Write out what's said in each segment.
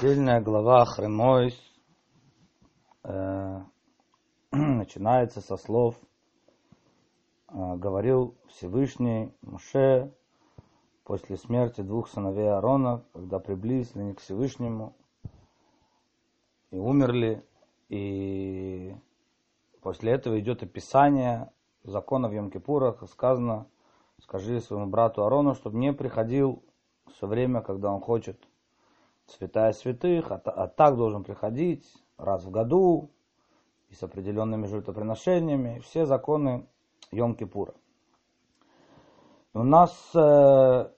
Недельная глава Хремойс э, начинается со слов э, «Говорил Всевышний Муше после смерти двух сыновей Аарона, когда приблизились они к Всевышнему и умерли, и после этого идет описание закона в Йом-Кипурах, сказано, скажи своему брату Аарону, чтобы не приходил все время, когда он хочет святая святых, а, а так должен приходить раз в году и с определенными жертвоприношениями, все законы Йом-Кипура. У нас э,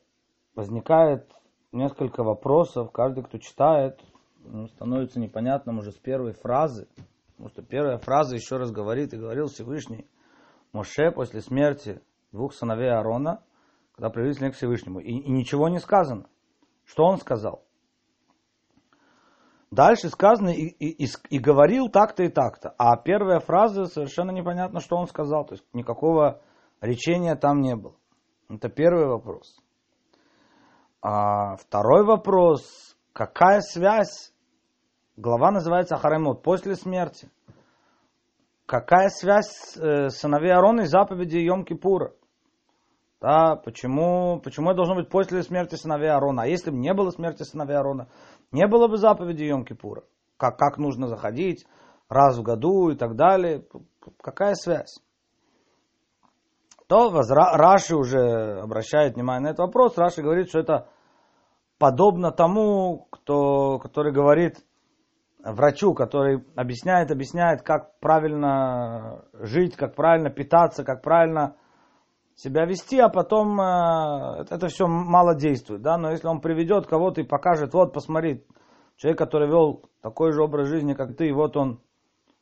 возникает несколько вопросов, каждый, кто читает, ну, становится непонятным уже с первой фразы, потому что первая фраза еще раз говорит, и говорил Всевышний Моше после смерти двух сыновей Аарона, когда привели к Всевышнему, и, и ничего не сказано. Что он сказал? Дальше сказано и, и, и, говорил так-то и так-то. А первая фраза совершенно непонятно, что он сказал. То есть никакого речения там не было. Это первый вопрос. А второй вопрос. Какая связь? Глава называется Ахаремот. После смерти. Какая связь э, сыновей Аарона и заповеди Йом-Кипура? Да, почему, почему это должно быть после смерти сыновей Аарона? А если бы не было смерти сыновей Аарона, не было бы заповеди Йом-Кипура. Как, как нужно заходить раз в году и так далее. Какая связь? То Раши уже обращает внимание на этот вопрос. Раши говорит, что это подобно тому, кто, который говорит врачу, который объясняет, объясняет, как правильно жить, как правильно питаться, как правильно себя вести, а потом э, это все мало действует, да, но если он приведет кого-то и покажет, вот, посмотри, человек, который вел такой же образ жизни, как ты, и вот он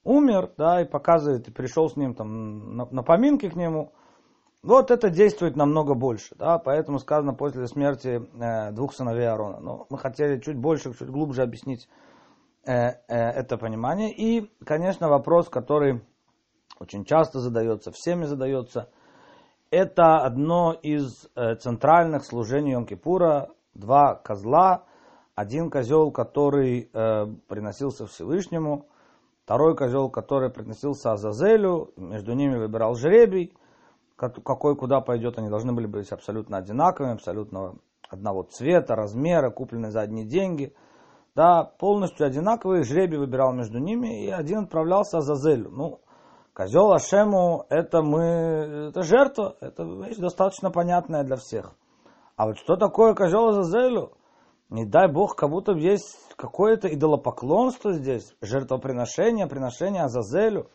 умер, да, и показывает, и пришел с ним там на, на поминки к нему, вот это действует намного больше, да, поэтому сказано после смерти э, двух сыновей Аарона. Но мы хотели чуть больше, чуть глубже объяснить э, э, это понимание. И, конечно, вопрос, который очень часто задается, всеми задается – это одно из э, центральных служений Йом-Кипура. Два козла. Один козел, который э, приносился Всевышнему. Второй козел, который приносился Азазелю. Между ними выбирал жребий. Какой куда пойдет, они должны были быть абсолютно одинаковыми, абсолютно одного цвета, размера, купленные за одни деньги. Да, полностью одинаковые. Жребий выбирал между ними. И один отправлялся Азазелю. Ну, Козел Ашему это мы, это жертва, это вещь достаточно понятная для всех. А вот что такое козел Азазелю? Не дай Бог, как будто есть какое-то идолопоклонство здесь, жертвоприношение, приношение Азазелю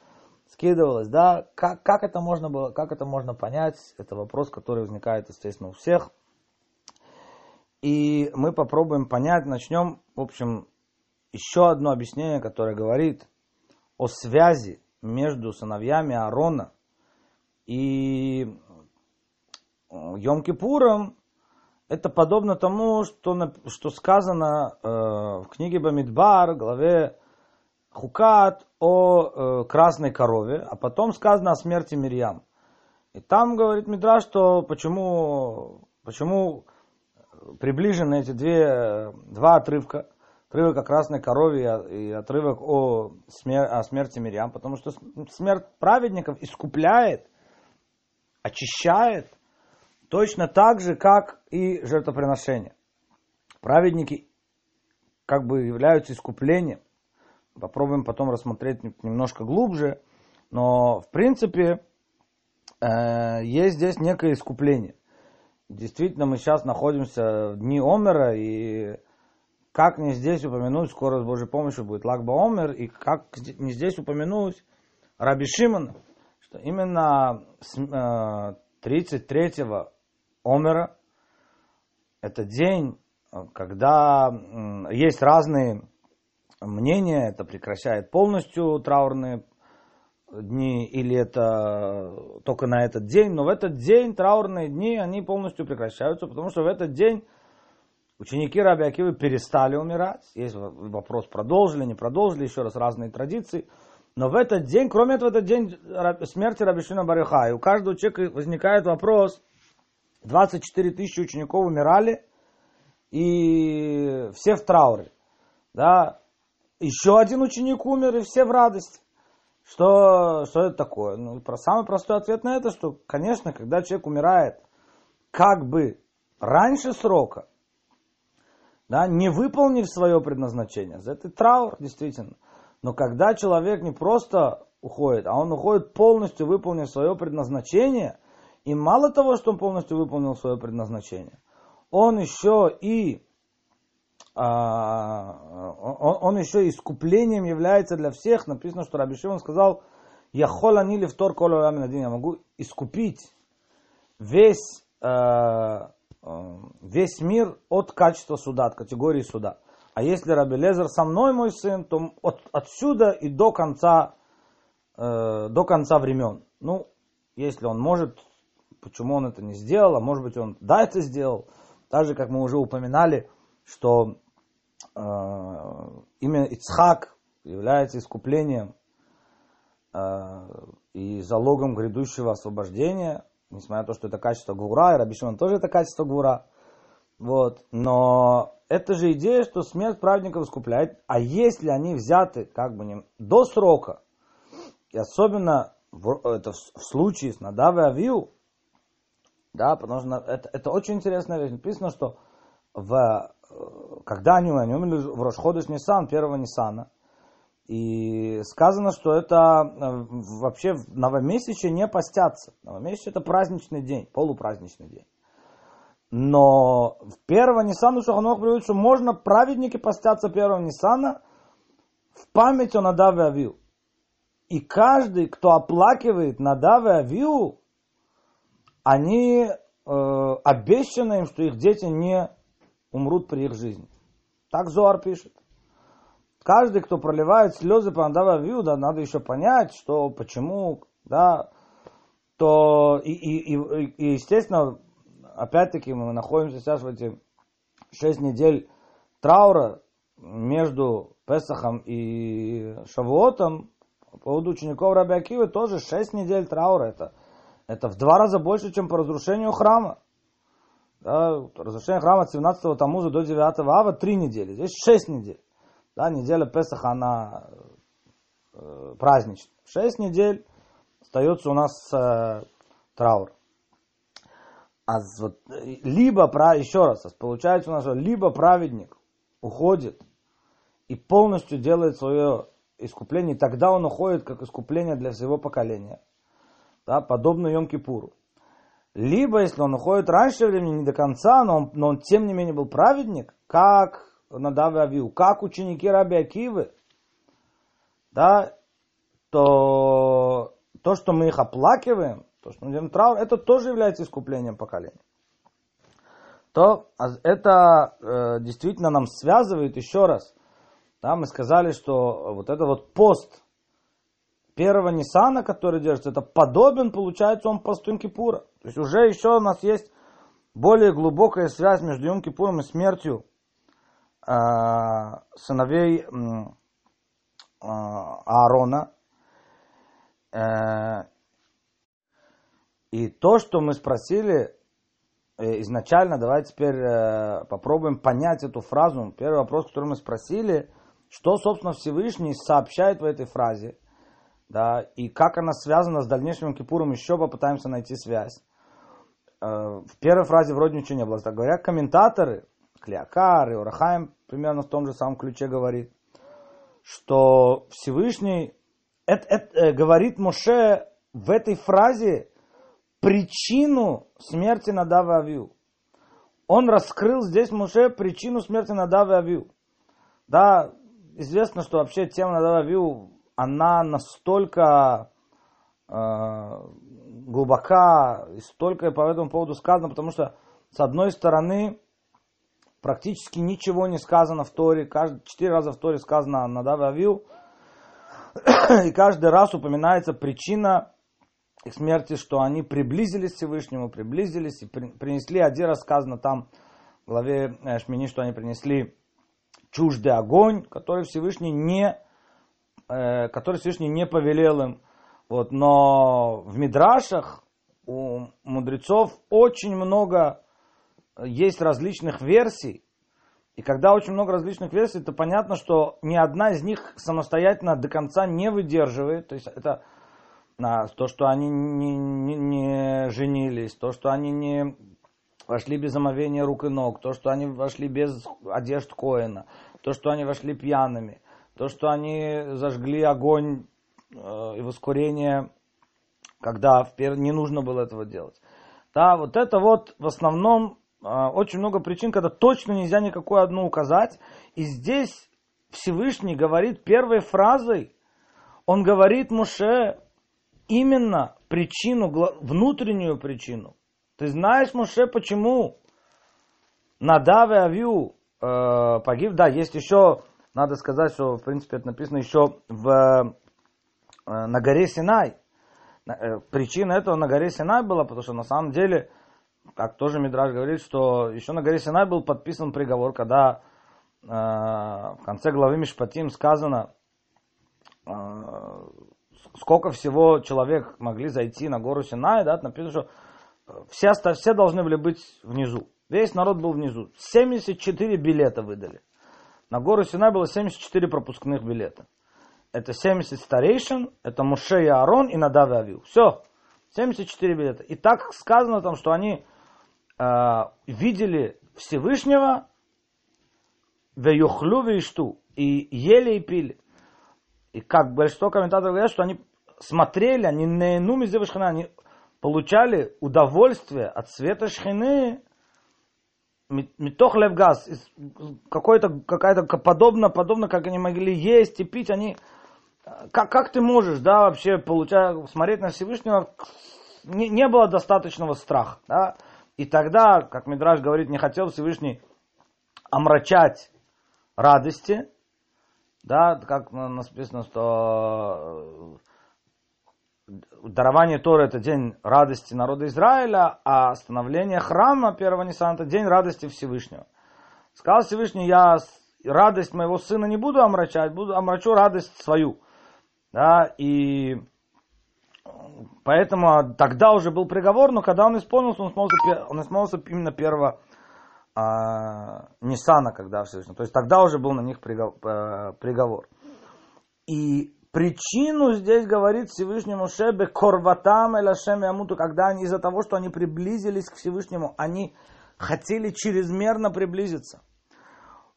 скидывалось, да? Как, как это можно было, как это можно понять? Это вопрос, который возникает, естественно, у всех. И мы попробуем понять, начнем, в общем, еще одно объяснение, которое говорит о связи между сыновьями Аарона и Йом-Кипуром, это подобно тому, что, что сказано э, в книге Бамидбар, главе Хукат, о э, красной корове, а потом сказано о смерти Мирьям. И там говорит Мидра, что почему, почему приближены эти две, два отрывка отрывок о красной корове и отрывок о, смер о смерти Мирьям, потому что смерть праведников искупляет, очищает точно так же, как и жертвоприношение. Праведники как бы являются искуплением. Попробуем потом рассмотреть немножко глубже, но в принципе э, есть здесь некое искупление. Действительно, мы сейчас находимся в дни Омера, и как не здесь упомянуть, скоро с Божьей помощью будет Лагба Омер, и как не здесь упомянуть Раби Шимон, что именно 33-го э, Омера, это день, когда есть разные мнения, это прекращает полностью траурные дни, или это только на этот день, но в этот день траурные дни, они полностью прекращаются, потому что в этот день Ученики Раби Акивы перестали умирать. Есть вопрос, продолжили, не продолжили, еще раз разные традиции. Но в этот день, кроме этого, в этот день смерти Рабишина Бариха, и у каждого человека возникает вопрос, 24 тысячи учеников умирали, и все в трауре. да, еще один ученик умер, и все в радость. Что, что это такое? Ну, про, самый простой ответ на это, что, конечно, когда человек умирает как бы раньше срока, да, не выполнив свое предназначение, это траур, действительно. Но когда человек не просто уходит, а он уходит полностью выполнив свое предназначение, и мало того, что он полностью выполнил свое предназначение, он еще и а, он, он еще искуплением является для всех. Написано, что Раби Шимон сказал, я холани лифтор коло я могу искупить весь, э, весь мир от качества суда, от категории суда. А если Раби Лезер со мной мой сын, то от, отсюда и до конца, э, до конца времен. Ну, если он может, почему он это не сделал, а может быть он да это сделал. Так же, как мы уже упоминали, что э, имя Ицхак является искуплением э, и залогом грядущего освобождения, несмотря на то, что это качество Гура, и Рабишиман тоже это качество Гура. Вот. Но это же идея, что смерть праведников искупляет, а если они взяты как бы не до срока, и особенно в, это в, в случае с Надавой Авиу, да, потому что это, это очень интересная вещь. Написано, что в когда они, они умерли в Рошходыш Нисан, первого Нисана, и сказано, что это э, вообще в новомесяче не постятся. Новомесяче это праздничный день, полупраздничный день. Но в первого Ниссана Шаханох говорит, что можно праведники постятся первого Ниссана в память о Надаве Авиу. И каждый, кто оплакивает Надаве Авиу, они э, обещаны им, что их дети не умрут при их жизни. Так Зоар пишет. Каждый, кто проливает слезы по Андава Виуда, надо еще понять, что почему, да, то и, и, и, и естественно, опять-таки мы находимся сейчас в эти шесть недель траура между Песахом и Шавуотом, по поводу учеников Раби Акивы тоже шесть недель траура. Это, это в два раза больше, чем по разрушению храма. Да, разрушение храма от 17 Тамуза до 9 Ава 3 недели. Здесь 6 недель. Да, неделя Песаха, она э, праздничная. 6 недель остается у нас э, траур. А вот, либо, еще раз, получается у нас, либо праведник уходит и полностью делает свое искупление, и тогда он уходит как искупление для всего поколения. Да, подобно Йом-Кипуру. Либо, если он уходит раньше времени, не до конца, но он, но он тем не менее был праведник, как Надавы Авиу, как ученики Раби Акивы, да, то то, что мы их оплакиваем, то, что мы делаем траур, это тоже является искуплением поколения. То а это э, действительно нам связывает еще раз. Да, мы сказали, что вот это вот пост первого Ниссана, который держится, это подобен, получается, он посту Йом-Кипура. То есть уже еще у нас есть более глубокая связь между Йом-Кипуром и смертью сыновей э, Аарона. Э, и то, что мы спросили э, изначально, давайте теперь э, попробуем понять эту фразу. Первый вопрос, который мы спросили, что, собственно, Всевышний сообщает в этой фразе – да, и как она связана с дальнейшим Кипуром, еще попытаемся найти связь. В первой фразе вроде ничего не было. Так говорят комментаторы, Клеокар и Урахаем примерно в том же самом ключе говорит, что Всевышний это, это, э, говорит Моше в этой фразе причину смерти Надава Авиу. Он раскрыл здесь Моше причину смерти Надава Авиу. Да, известно, что вообще тема Надава Авиу она настолько э, глубока, и столько по этому поводу сказано, потому что, с одной стороны, практически ничего не сказано в Торе, четыре раза в Торе сказано Надав Авил, и каждый раз упоминается причина их смерти, что они приблизились к Всевышнему, приблизились и принесли, один раз сказано там в главе э, Шмини, что они принесли чуждый огонь, который Всевышний не Э, который Всевышний не повелел им. Вот, но в Мидрашах у мудрецов очень много есть различных версий, И когда очень много различных версий, то понятно, что ни одна из них самостоятельно до конца не выдерживает. То есть это а, то, что они не, не, не женились, то, что они не вошли без омовения рук и ног, то, что они вошли без одежд Коина, то, что они вошли пьяными, то, что они зажгли огонь э, и воскурение, когда не нужно было этого делать. Да, вот это вот в основном очень много причин, когда точно нельзя никакую одну указать. И здесь Всевышний говорит первой фразой, он говорит Муше именно причину, внутреннюю причину. Ты знаешь, Муше, почему Надав и Авью э, погиб? Да, есть еще, надо сказать, что, в принципе, это написано еще в, э, на горе Синай. Э, причина этого на горе Синай была, потому что на самом деле, как тоже Мидраж говорит, что еще на горе Синай был подписан приговор, когда э, в конце главы Мишпатим сказано, э, сколько всего человек могли зайти на гору Синай, да, написано, что все, все должны были быть внизу. Весь народ был внизу. 74 билета выдали. На гору Синай было 74 пропускных билета. Это 70 старейшин, это Муше и Аарон и Надав и Авил. Все. 74 билета. И так сказано там, что они э, видели Всевышнего в Юхлю Вишту и ели и пили. И как большинство комментаторов говорят, что они смотрели, они не ну они получали удовольствие от света шхины, метох левгаз, какой-то, какая-то подобно, подобно, как они могли есть и пить, они, как, как ты можешь, да, вообще получая, смотреть на Всевышнего, не, не было достаточного страха, да, и тогда, как Мидраж говорит, не хотел Всевышний омрачать радости, да, как написано, что дарование Торы это день радости народа Израиля, а становление храма первого Ниссана это день радости Всевышнего. Сказал Всевышний, я радость моего сына не буду омрачать, буду омрачу радость свою. Да, и поэтому тогда уже был приговор, но когда он исполнился, он исполнился, он исполнился именно первого а, Ниссана, когда Всевышний. То есть тогда уже был на них э, приговор. И Причину здесь говорит Всевышнему Шебе Корватам Элашем Ямуту, когда они из-за того, что они приблизились к Всевышнему, они хотели чрезмерно приблизиться.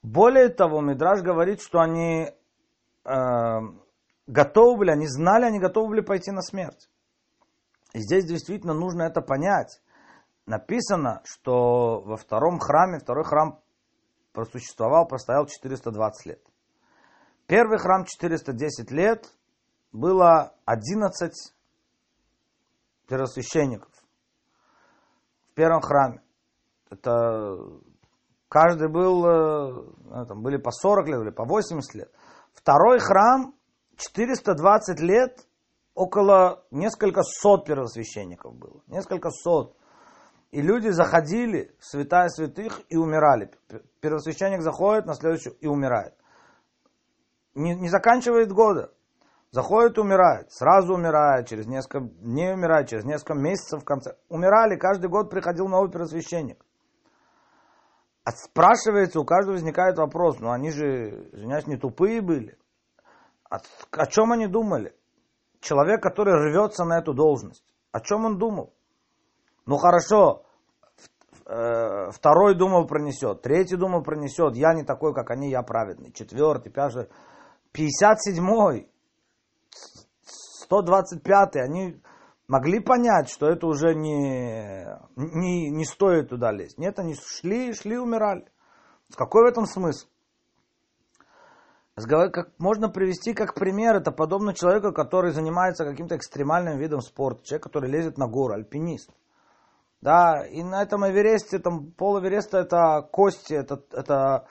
Более того, Мидраж говорит, что они э, готовы были, они знали, они готовы были пойти на смерть. И здесь действительно нужно это понять. Написано, что во втором храме, второй храм просуществовал, простоял 420 лет. Первый храм 410 лет, было 11 первосвященников в первом храме. Это каждый был, э, там, были по 40 лет или по 80 лет. Второй храм 420 лет, около несколько сот первосвященников было. Несколько сот. И люди заходили в святая святых и умирали. Первосвященник заходит на следующую и умирает не, не заканчивает года. Заходит, умирает, сразу умирает, через несколько дней умирает, через несколько месяцев в конце. Умирали, каждый год приходил новый первосвященник. А спрашивается, у каждого возникает вопрос, ну они же, извиняюсь, не тупые были. О, о чем они думали? Человек, который рвется на эту должность. О чем он думал? Ну хорошо, э, второй думал пронесет, третий думал пронесет, я не такой, как они, я праведный, четвертый, пятый. 57-й, 125-й, они могли понять, что это уже не, не, не стоит туда лезть. Нет, они шли, шли, умирали. Какой в этом смысл? Как можно привести как пример, это подобно человеку, который занимается каким-то экстремальным видом спорта, человек, который лезет на гору, альпинист. Да, и на этом Эвересте, там пол Эвереста это кости, это, это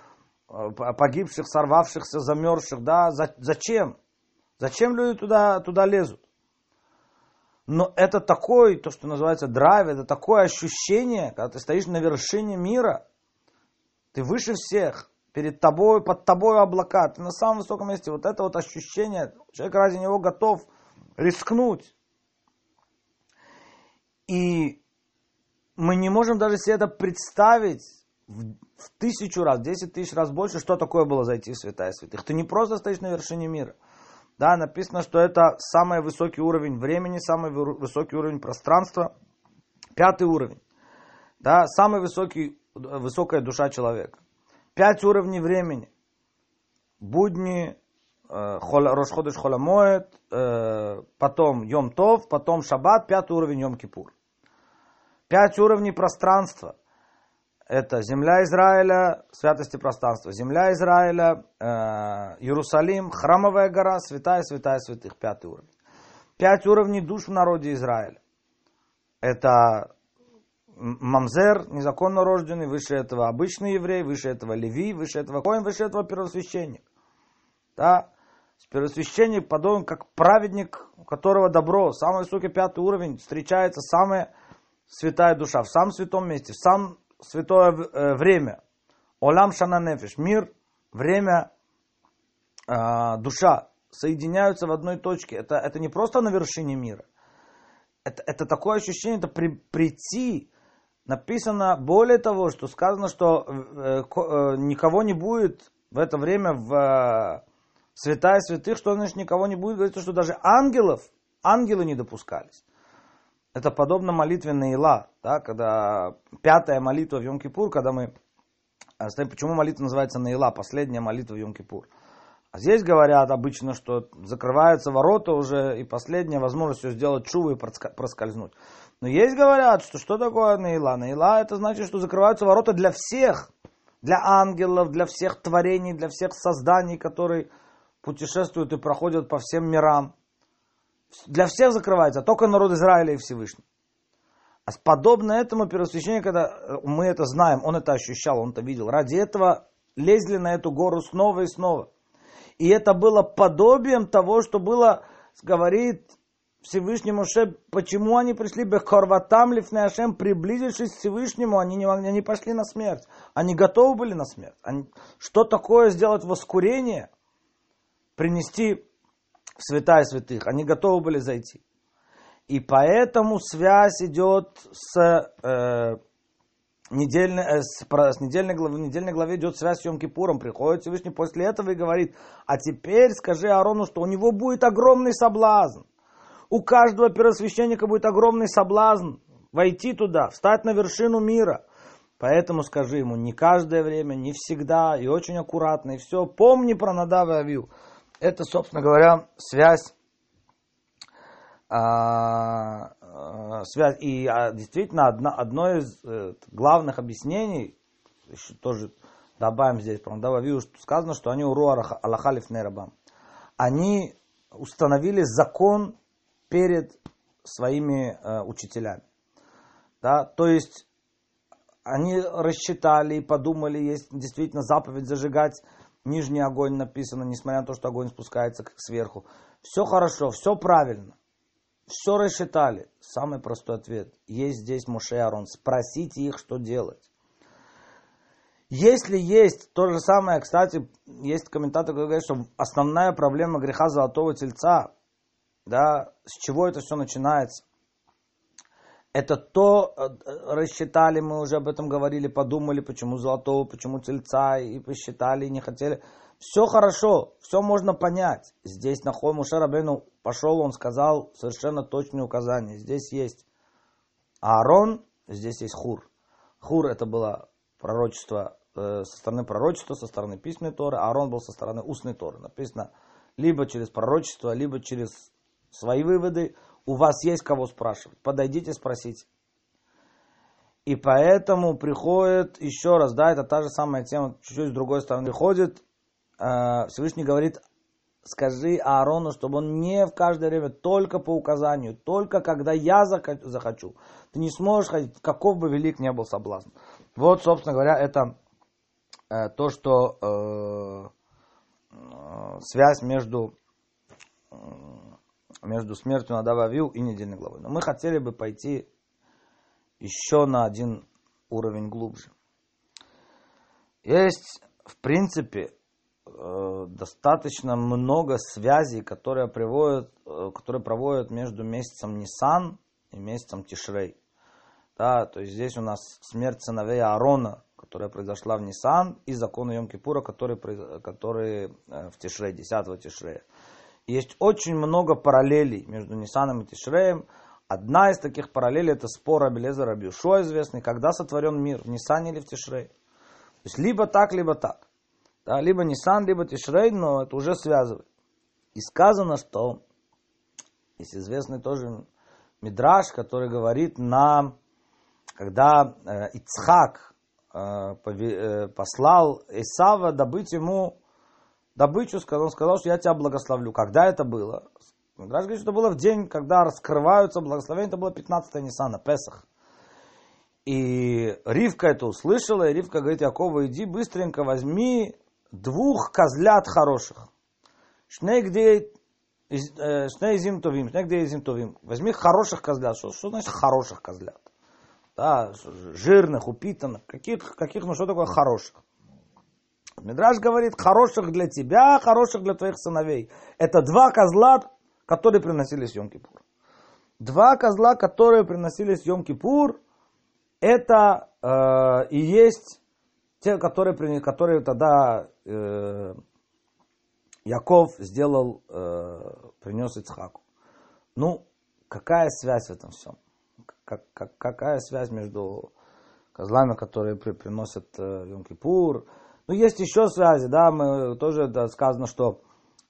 Э, погибших, сорвавшихся, замерзших, да, за, зачем? Зачем люди туда, туда лезут? Но это такой, то, что называется драйв, это такое ощущение, когда ты стоишь на вершине мира, ты выше всех, перед тобой, под тобой облака, ты на самом высоком месте. Вот это вот ощущение, человек ради него готов рискнуть. И мы не можем даже себе это представить в тысячу раз, десять тысяч раз больше, что такое было зайти в святая святых. Ты не просто стоишь на вершине мира. Да, написано, что это самый высокий уровень времени, самый высокий уровень пространства, пятый уровень. Да, самый высокий, высокая душа человека. Пять уровней времени. Будни, э, Рошходыш Холамоет, э, потом Йом Тов, потом Шаббат, пятый уровень Йом Кипур. Пять уровней пространства. Это земля Израиля, святости пространства. Земля Израиля, э, Иерусалим, храмовая гора, святая, святая святых, пятый уровень. Пять уровней душ в народе Израиля. Это мамзер, незаконно рожденный, выше этого обычный еврей, выше этого леви, выше этого коин, выше этого первосвященник. Да? Первосвященник подобен как праведник, у которого добро, самый высокий пятый уровень, встречается самая святая душа, в самом святом месте, в самом святое э, время. Олам Шананефиш, мир, время, э, душа соединяются в одной точке. Это, это не просто на вершине мира. Это, это такое ощущение, это при, прийти написано более того, что сказано, что э, э, никого не будет в это время в э, святая святых, что значит никого не будет, говорится, что даже ангелов, ангелы не допускались. Это подобно молитве Наила, да, когда пятая молитва в Йом-Кипур, когда мы... Почему молитва называется Наила, последняя молитва в Йом-Кипур? А здесь говорят обычно, что закрываются ворота уже, и последняя возможность все сделать чуву и проскользнуть. Но есть говорят, что что такое Наила? Наила это значит, что закрываются ворота для всех, для ангелов, для всех творений, для всех созданий, которые путешествуют и проходят по всем мирам. Для всех закрывается, только народ Израиля и Всевышний. А подобно этому первосвященник, когда мы это знаем, он это ощущал, он это видел, ради этого лезли на эту гору снова и снова. И это было подобием того, что было, говорит Всевышний Моше, почему они пришли Бехорватам Лифнеашем, приблизившись к Всевышнему, они не, они пошли на смерть. Они готовы были на смерть. Они, что такое сделать воскурение, принести в святая святых? Они готовы были зайти. И поэтому связь идет с, э, недельной, э, с, с недельной главы. В недельной главе идет связь с Йом-Кипуром. Приходит Всевышний после этого и говорит, а теперь скажи Аарону, что у него будет огромный соблазн у каждого первосвященника будет огромный соблазн войти туда, встать на вершину мира. Поэтому скажи ему, не каждое время, не всегда, и очень аккуратно, и все. Помни про Надава и Авил. Это, собственно говоря, связь, а, а, связь. И а, действительно, одно, одно из э, главных объяснений, еще тоже добавим здесь про Авил, что сказано, что они уру Аллахалиф Нерабам. Они установили закон перед своими э, учителями. Да? То есть они рассчитали и подумали, есть действительно заповедь зажигать нижний огонь написано, несмотря на то, что огонь спускается сверху. Все хорошо, все правильно. Все рассчитали. Самый простой ответ. Есть здесь Моше и Арон. Спросите их, что делать. Если есть то же самое, кстати, есть комментатор, который говорит, что основная проблема греха золотого тельца да, с чего это все начинается. Это то, э, рассчитали, мы уже об этом говорили, подумали, почему золотого, почему тельца, и посчитали, и не хотели. Все хорошо, все можно понять. Здесь на Хой Муше пошел, он сказал совершенно точные указания. Здесь есть Аарон, здесь есть Хур. Хур это было пророчество э, со стороны пророчества, со стороны письменной Торы, Аарон был со стороны устной Торы. Написано либо через пророчество, либо через свои выводы, у вас есть кого спрашивать. Подойдите, спросите. И поэтому приходит еще раз, да, это та же самая тема, чуть-чуть с другой стороны приходит, э, Всевышний говорит, скажи Аарону, чтобы он не в каждое время, только по указанию, только когда я захочу. Ты не сможешь ходить, каков бы велик не был соблазн. Вот, собственно говоря, это э, то, что э, э связь между между смертью Надава Вил и недельной главой. Но мы хотели бы пойти еще на один уровень глубже. Есть, в принципе, э, достаточно много связей, которые, приводят, э, которые проводят между месяцем Нисан и месяцем Тишрей. Да, то есть здесь у нас смерть сыновей Аарона, которая произошла в Нисан, и законы Йом-Кипура, которые, которые э, в Тишре, 10 Тишрея. Есть очень много параллелей между Нисаном и Тишреем. Одна из таких параллелей это спор Абелеза Рабиушо известный, когда сотворен мир, в Нисане или в Тишрее. То есть либо так, либо так. Да, либо Нисан, либо Тишрей, но это уже связывает. И сказано, что есть известный тоже Мидраш, который говорит на, когда э, Ицхак э, э, послал Исава добыть ему добычу, он сказал, что я тебя благословлю. Когда это было? Мидраш говорит, что было в день, когда раскрываются благословения, это было 15 Ниссана, Песах. И Ривка это услышала, и Ривка говорит, Якова, иди быстренько возьми двух козлят хороших. Шней где э, Шней зим товим, шней где зим товим. Возьми хороших козлят. Что, что значит хороших козлят? Да, жирных, упитанных. Каких, каких, ну что такое хороших? Мидраж говорит, хороших для тебя, хороших для твоих сыновей. Это два козла, которые приносились Йом-Кипур. Два козла, которые приносились Йом-Кипур, это э, и есть те, которые, которые тогда э, Яков сделал, э, принес Ицхаку. Ну, какая связь в этом всем? Как, как, какая связь между козлами, которые при, приносят э, Йом-Кипур? Ну, есть еще связи, да, мы тоже да, сказано, что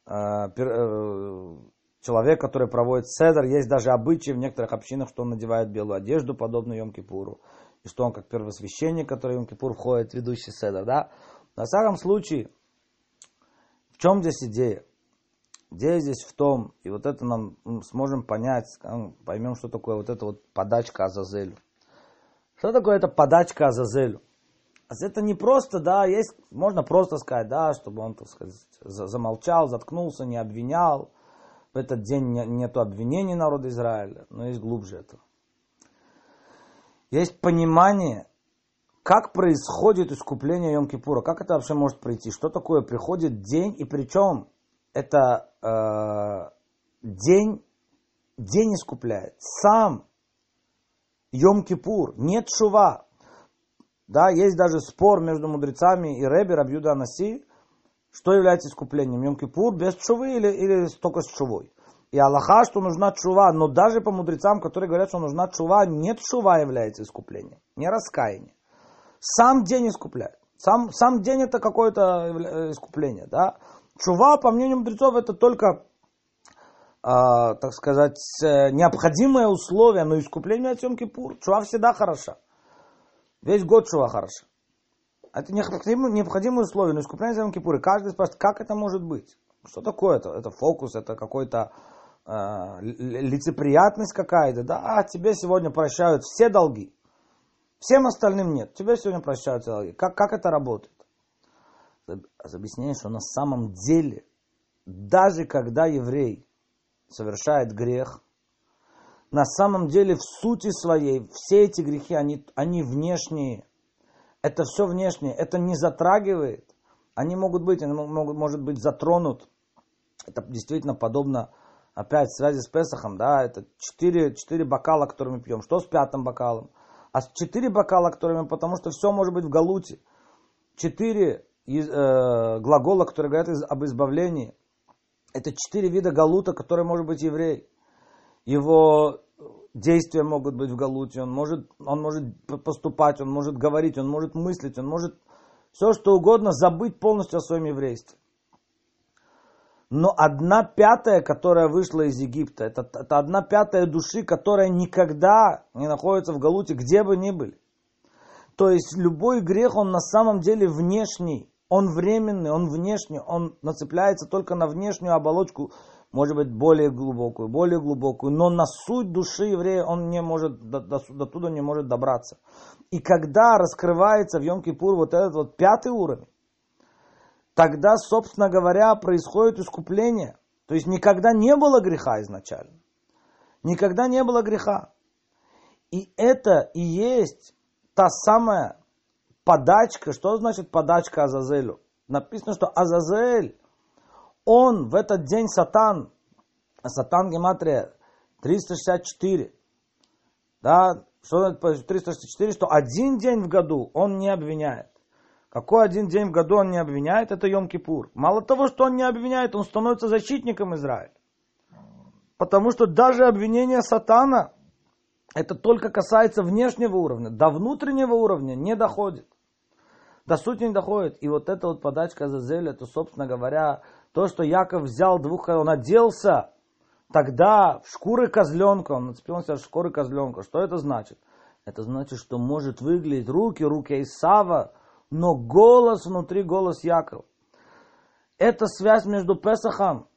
э, пер, э, человек, который проводит седр, есть даже обычаи в некоторых общинах, что он надевает белую одежду, подобную Йом-Кипуру, и что он как первосвященник, который Йом-Кипур входит, ведущий седр, да. На самом случае, в чем здесь идея? Идея здесь в том, и вот это нам сможем понять, поймем, что такое вот эта вот подачка Азазелю. Что такое эта подачка Азазелю? Это не просто, да, есть, можно просто сказать, да, чтобы он, так сказать, замолчал, заткнулся, не обвинял. В этот день нету обвинений народа Израиля, но есть глубже этого. Есть понимание, как происходит искупление Йом-Кипура, как это вообще может пройти, что такое приходит день, и причем это э, день, день искупляет. Сам Йом-Кипур, нет шува. Да, есть даже спор между мудрецами и Реби, Рабьюда Анаси, что является искуплением. Йом-Кипур без чувы или, или только с чувой. И Аллаха, что нужна чува, но даже по мудрецам, которые говорят, что нужна чува, нет чува является искуплением, не раскаяние. Сам день искупляет. Сам, сам день это какое-то э, искупление. Да? Чува, по мнению мудрецов, это только, э, так сказать, э, необходимое условие, но искупление от Йом Кипур. Чува всегда хороша. Весь год чува хороша. Это необходимое, необходимое условие, но искупление Йом Кипур. И каждый спрашивает, как это может быть? Что такое это? Это фокус, это какой-то э, лицеприятность какая-то. Да, а тебе сегодня прощают все долги. Всем остальным нет. Тебе сегодня прощают целый. Как, как это работает? Объясняет, что на самом деле, даже когда еврей совершает грех, на самом деле в сути своей все эти грехи, они, они внешние. Это все внешнее. Это не затрагивает. Они могут быть, они могут, может быть затронут. Это действительно подобно опять в связи с Песохом, да, это четыре, четыре бокала, которые мы пьем. Что с пятым бокалом? а четыре бокала, которыми, потому что все может быть в галуте. Четыре э, глагола, которые говорят из, об избавлении. Это четыре вида галута, которые может быть еврей. Его действия могут быть в галуте, он может, он может поступать, он может говорить, он может мыслить, он может все что угодно забыть полностью о своем еврействе. Но одна пятая, которая вышла из Египта, это, это одна пятая души, которая никогда не находится в Галуте, где бы ни были. То есть любой грех, он на самом деле внешний, он временный, он внешний, он нацепляется только на внешнюю оболочку, может быть, более глубокую, более глубокую, но на суть души еврея он не может, до, до, до туда не может добраться. И когда раскрывается в Йом-Кипур вот этот вот пятый уровень, тогда, собственно говоря, происходит искупление. То есть никогда не было греха изначально. Никогда не было греха. И это и есть та самая подачка. Что значит подачка Азазелю? Написано, что Азазель, он в этот день сатан, сатан гематрия 364, да, что 364, что один день в году он не обвиняет. Какой один день в году он не обвиняет, это Йом-Кипур. Мало того, что он не обвиняет, он становится защитником Израиля. Потому что даже обвинение сатана, это только касается внешнего уровня. До внутреннего уровня не доходит. До сути не доходит. И вот эта вот подачка Азазеля, это, собственно говоря, то, что Яков взял двух, он оделся тогда в шкуры козленка, он нацепил на себя шкуры козленка. Что это значит? Это значит, что может выглядеть руки, руки Исава, но голос внутри, голос Якова. Это связь между Песахом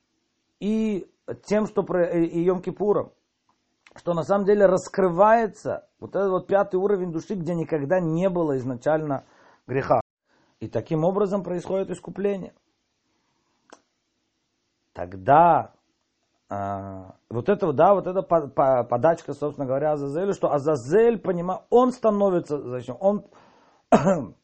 и тем, что про и Йом-Кипуром. Что на самом деле раскрывается вот этот вот пятый уровень души, где никогда не было изначально греха. И таким образом происходит искупление. Тогда а, вот это, да, вот эта подачка, собственно говоря, Азазелю, что Азазель, понимает, он становится, зачем, он,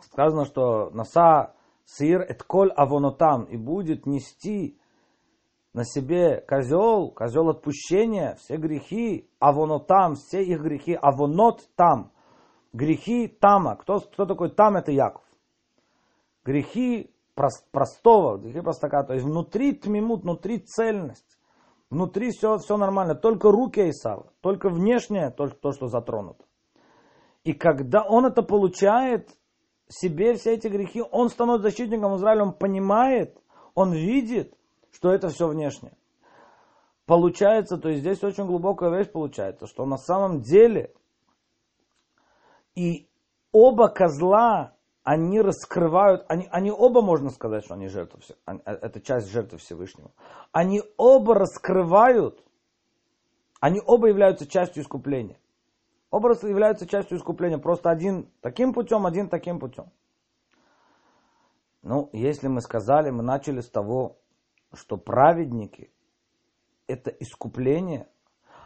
сказано, что Наса Сир Этколь Авонотам, и будет нести на себе козел, козел отпущения, все грехи, авонотам, все их грехи, авонот там, грехи тама. Кто, кто такой там? Это Яков. Грехи простого, грехи простака, то есть внутри тмимут, внутри цельность, внутри все, все нормально, только руки Исава, только внешнее, только то, что затронуто. И когда он это получает, себе все эти грехи, он становится защитником Израиля, он понимает, он видит, что это все внешнее. Получается, то есть здесь очень глубокая вещь получается, что на самом деле и оба козла, они раскрывают, они, они оба, можно сказать, что они жертвы, э, это часть жертвы Всевышнего. Они оба раскрывают, они оба являются частью искупления. Оба являются частью искупления, просто один таким путем, один таким путем. Ну, если мы сказали, мы начали с того, что праведники – это искупление,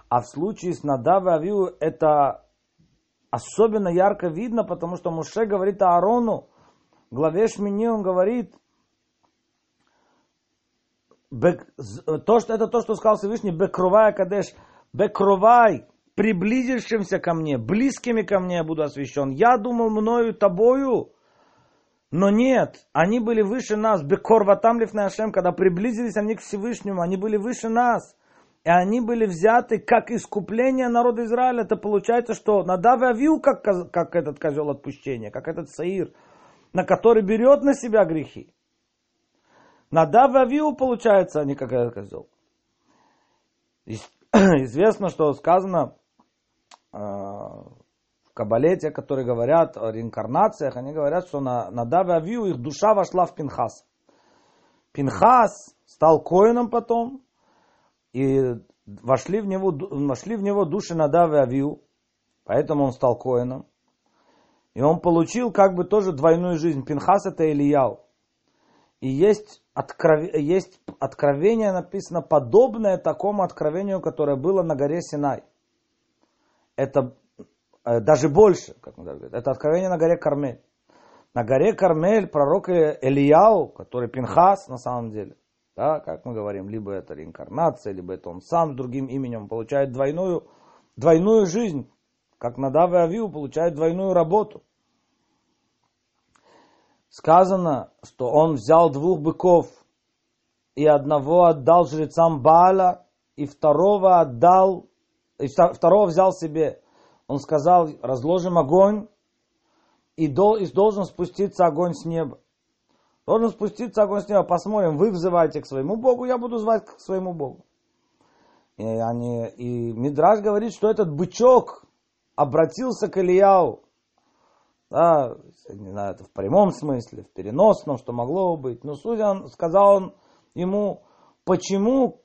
а в случае с Надав и Авиу это особенно ярко видно, потому что Муше говорит Аарону, главе Шмини он говорит, то, что, это то, что сказал Всевышний, Бекровай Кадеш, Бекровай, приблизившимся ко мне, близкими ко мне я буду освящен. Я думал мною, тобою, но нет, они были выше нас. Бекор ватамлив на Ашем, когда приблизились они к Всевышнему, они были выше нас. И они были взяты как искупление народа Израиля. Это получается, что Надав и Авил, как, как этот козел отпущения, как этот Саир, на который берет на себя грехи. Надав и Авил, получается, они как этот козел. Известно, что сказано а, Кабале, те, которые говорят о реинкарнациях, они говорят, что на, на Даве Авию их душа вошла в Пинхас. Пинхас стал коином потом, и вошли в него, вошли в него души на Даве Авию, поэтому он стал коином. И он получил как бы тоже двойную жизнь. Пинхас это Ильяу. И есть, откров... есть откровение написано подобное такому откровению, которое было на горе Синай. Это Э, даже больше, как мы говорим, это откровение на горе Кармель. На горе Кармель пророк Элияу, который Пинхас на самом деле, да, как мы говорим, либо это реинкарнация, либо это он сам другим именем получает двойную, двойную жизнь, как Надав и Авиу получает двойную работу. Сказано, что он взял двух быков и одного отдал жрецам Бааля, и второго отдал, и второго взял себе он сказал, разложим огонь, и должен спуститься огонь с неба. Должен спуститься огонь с неба. Посмотрим, вы взываете к своему Богу, я буду звать к своему Богу. И, они, и Мидраж говорит, что этот бычок обратился к Ильяу. Да, не знаю, это в прямом смысле, в переносном, что могло быть. Но судя, он, сказал он ему, почему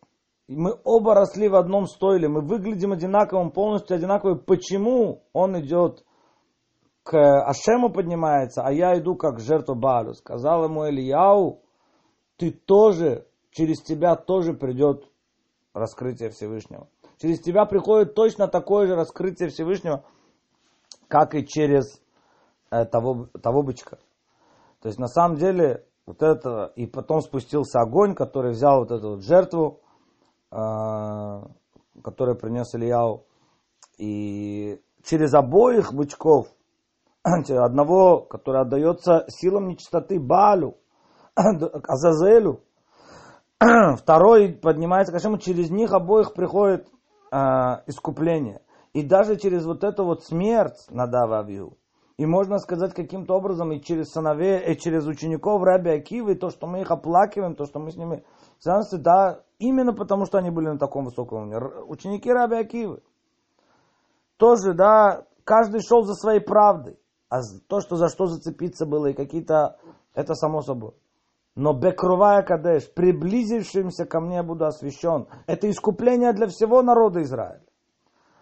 мы оба росли в одном стойле, мы выглядим одинаковым, полностью одинаковым. Почему он идет к Ашему поднимается, а я иду как жертва Балю? Сказал ему Ильяу, ты тоже, через тебя тоже придет раскрытие Всевышнего. Через тебя приходит точно такое же раскрытие Всевышнего, как и через э, того, того бычка. То есть на самом деле вот это, и потом спустился огонь, который взял вот эту вот жертву, а, который принес Ильяу. И через обоих бычков, одного, который отдается силам нечистоты Балю, Азазелю, второй поднимается к Ашему, через них обоих приходит э, искупление. И даже через вот эту вот смерть Надава Авью, и можно сказать каким-то образом и через сыновей, и через учеников Раби Акивы, то, что мы их оплакиваем, то, что мы с ними связаны, да, именно потому, что они были на таком высоком уровне. Ученики Раби Акивы. Тоже, да, каждый шел за своей правдой. А то, что за что зацепиться было, и какие-то, это само собой. Но Бекрувая Кадеш, приблизившимся ко мне буду освящен. Это искупление для всего народа Израиля.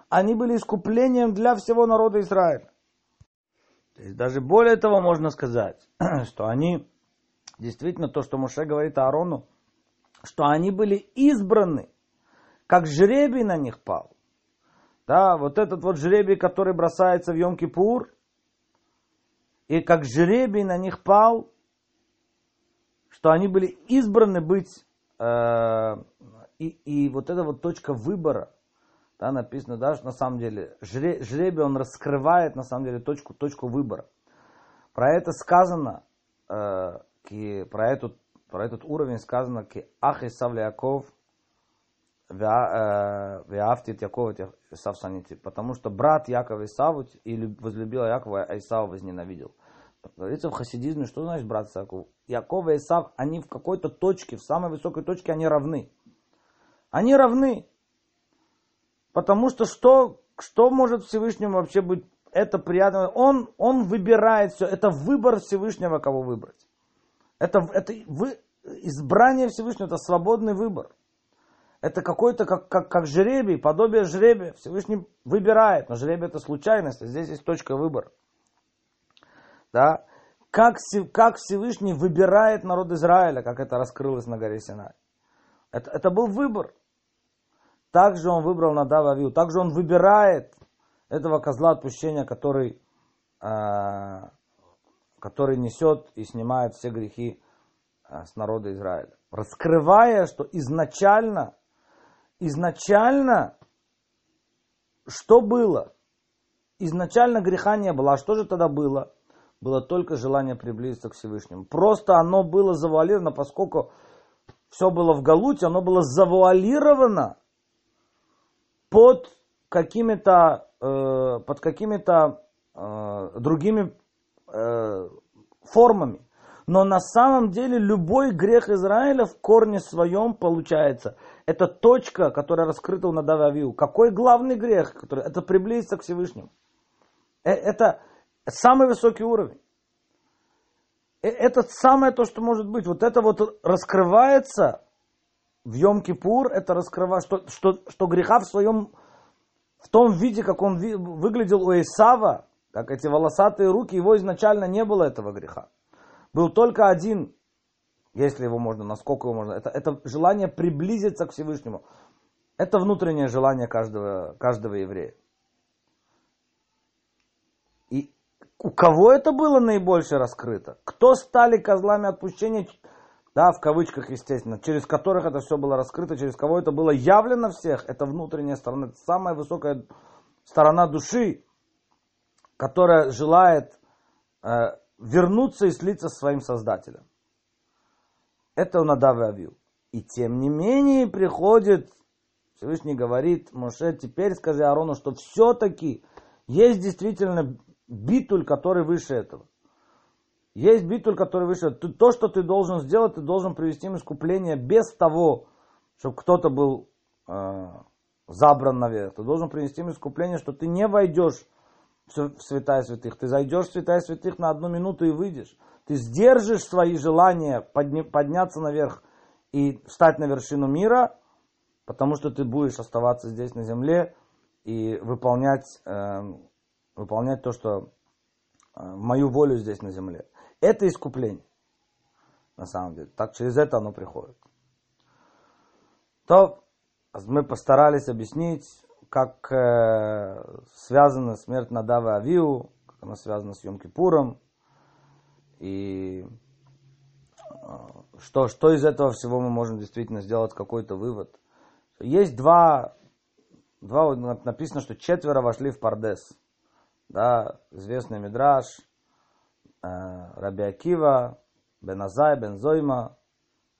Они были искуплением для всего народа Израиля. То есть даже более того можно сказать, что они, действительно то, что Муше говорит Аарону, что они были избраны, как жребий на них пал. Да, вот этот вот жребий, который бросается в Йом-Кипур, и как жребий на них пал, что они были избраны быть, э, и, и вот эта вот точка выбора, да, написано, да, что на самом деле жребий, он раскрывает на самом деле точку, точку выбора. Про это сказано, э, про, эту, про этот уровень сказано, ки ах Исав Яков, Веафтит Якова Исав Санити. Потому что брат Якова Исаву и возлюбил Якова, а Исав возненавидел. Говорится в хасидизме, что значит брат Яков? Яков и Исав, они в какой-то точке, в самой высокой точке, они равны. Они равны. Потому что что, что может Всевышнему вообще быть это приятно? Он, он выбирает все. Это выбор Всевышнего, кого выбрать. Это, это вы, избрание Всевышнего, это свободный выбор. Это какой-то, как, как, как жребий, подобие жребия. Всевышний выбирает, но жребий это случайность, а здесь есть точка выбора. Да? Как, как Всевышний выбирает народ Израиля, как это раскрылось на горе Синай. Это, это был выбор. Также он выбрал Надава Авиу. Также он выбирает этого козла отпущения, который, э, который несет и снимает все грехи э, с народа Израиля. Раскрывая, что изначально, изначально, что было? Изначально греха не было. А что же тогда было? Было только желание приблизиться к Всевышнему. Просто оно было завуалировано, поскольку все было в Галуте, оно было завуалировано под какими-то э, под какими-то э, другими э, формами. Но на самом деле любой грех Израиля в корне своем получается. Это точка, которая раскрыта у Надава Авиу. Какой главный грех? Который, это приблизиться к Всевышнему. Э, это самый высокий уровень. Э, это самое то, что может быть. Вот это вот раскрывается в Йом-Кипур это раскрывает, что, что, что греха в своем, в том виде, как он выглядел у Исава, как эти волосатые руки, его изначально не было этого греха. Был только один, если его можно, насколько его можно, это, это желание приблизиться к Всевышнему. Это внутреннее желание каждого, каждого еврея. И у кого это было наибольше раскрыто? Кто стали козлами отпущения? да, в кавычках, естественно, через которых это все было раскрыто, через кого это было явлено всех, это внутренняя сторона, это самая высокая сторона души, которая желает э, вернуться и слиться со своим Создателем. Это он Надав И тем не менее приходит, Всевышний говорит, Моше, теперь скажи Арону, что все-таки есть действительно битуль, который выше этого. Есть битуль, который выше. То, что ты должен сделать, ты должен привести им искупление без того, чтобы кто-то был э, забран наверх. Ты должен принести им искупление, что ты не войдешь в святая святых. Ты зайдешь в святая святых на одну минуту и выйдешь. Ты сдержишь свои желания подня, подняться наверх и встать на вершину мира, потому что ты будешь оставаться здесь на земле и выполнять, э, выполнять то, что э, мою волю здесь на земле. Это искупление. На самом деле. Так через это оно приходит. То мы постарались объяснить, как э, связана смерть Надава Авиу, как она связана с Йом-Кипуром, и э, что, что из этого всего мы можем действительно сделать какой-то вывод. Есть два, Два, написано, что четверо вошли в Пардес. Да, известный Мидраш, э, Раби Акива, Беназай, Бензойма,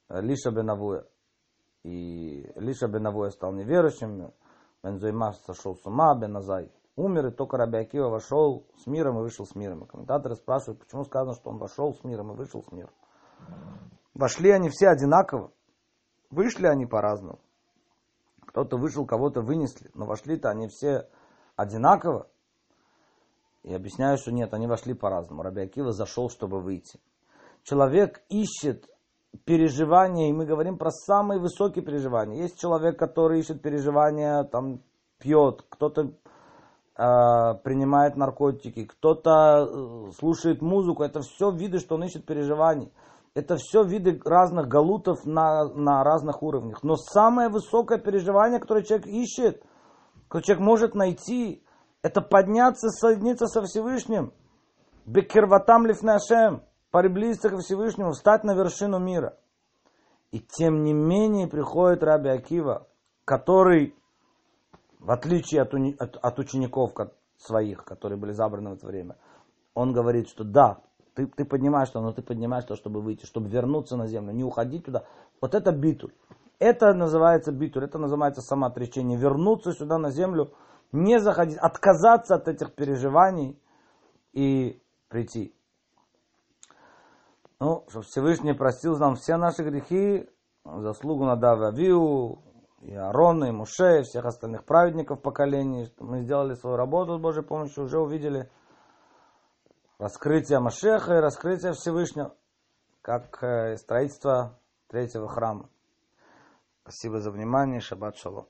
Лиша Бенавуя. И Лиша Бенавуя стал неверующим, Бензойма сошел с ума, Беназай умер, и только Раби вошел с миром и вышел с миром. И комментаторы спрашивают, почему сказано, что он вошел с миром и вышел с миром. Вошли они все одинаково, вышли они по-разному. Кто-то вышел, кого-то вынесли, но вошли-то они все одинаково. И объясняю, что нет, они вошли по-разному. Раби зашел, чтобы выйти. Человек ищет переживания, и мы говорим про самые высокие переживания. Есть человек, который ищет переживания, там, пьет, кто-то принимает наркотики, кто-то э, слушает музыку. Это все виды, что он ищет переживаний. Это все виды разных галутов на, на разных уровнях. Но самое высокое переживание, которое человек ищет, которое человек может найти, это подняться, соединиться со Всевышним. Бекерватам лифнашем, приблизиться к Всевышнему, встать на вершину мира. И тем не менее приходит Раби Акива, который, в отличие от, от, от учеников своих, которые были забраны в это время, он говорит, что да, ты, ты поднимаешь то, но ты поднимаешь то, чтобы выйти, чтобы вернуться на землю, не уходить туда. Вот это битуль. Это называется битуль, это называется самоотречение. Вернуться сюда на землю, не заходить, отказаться от этих переживаний и прийти. Ну, чтобы Всевышний простил нам все наши грехи, заслугу Надава Авиу, и Аарона, и Муше, и всех остальных праведников поколений, мы сделали свою работу с Божьей помощью, уже увидели раскрытие Машеха и раскрытие Всевышнего, как э, строительство третьего храма. Спасибо за внимание. Шаббат шалом.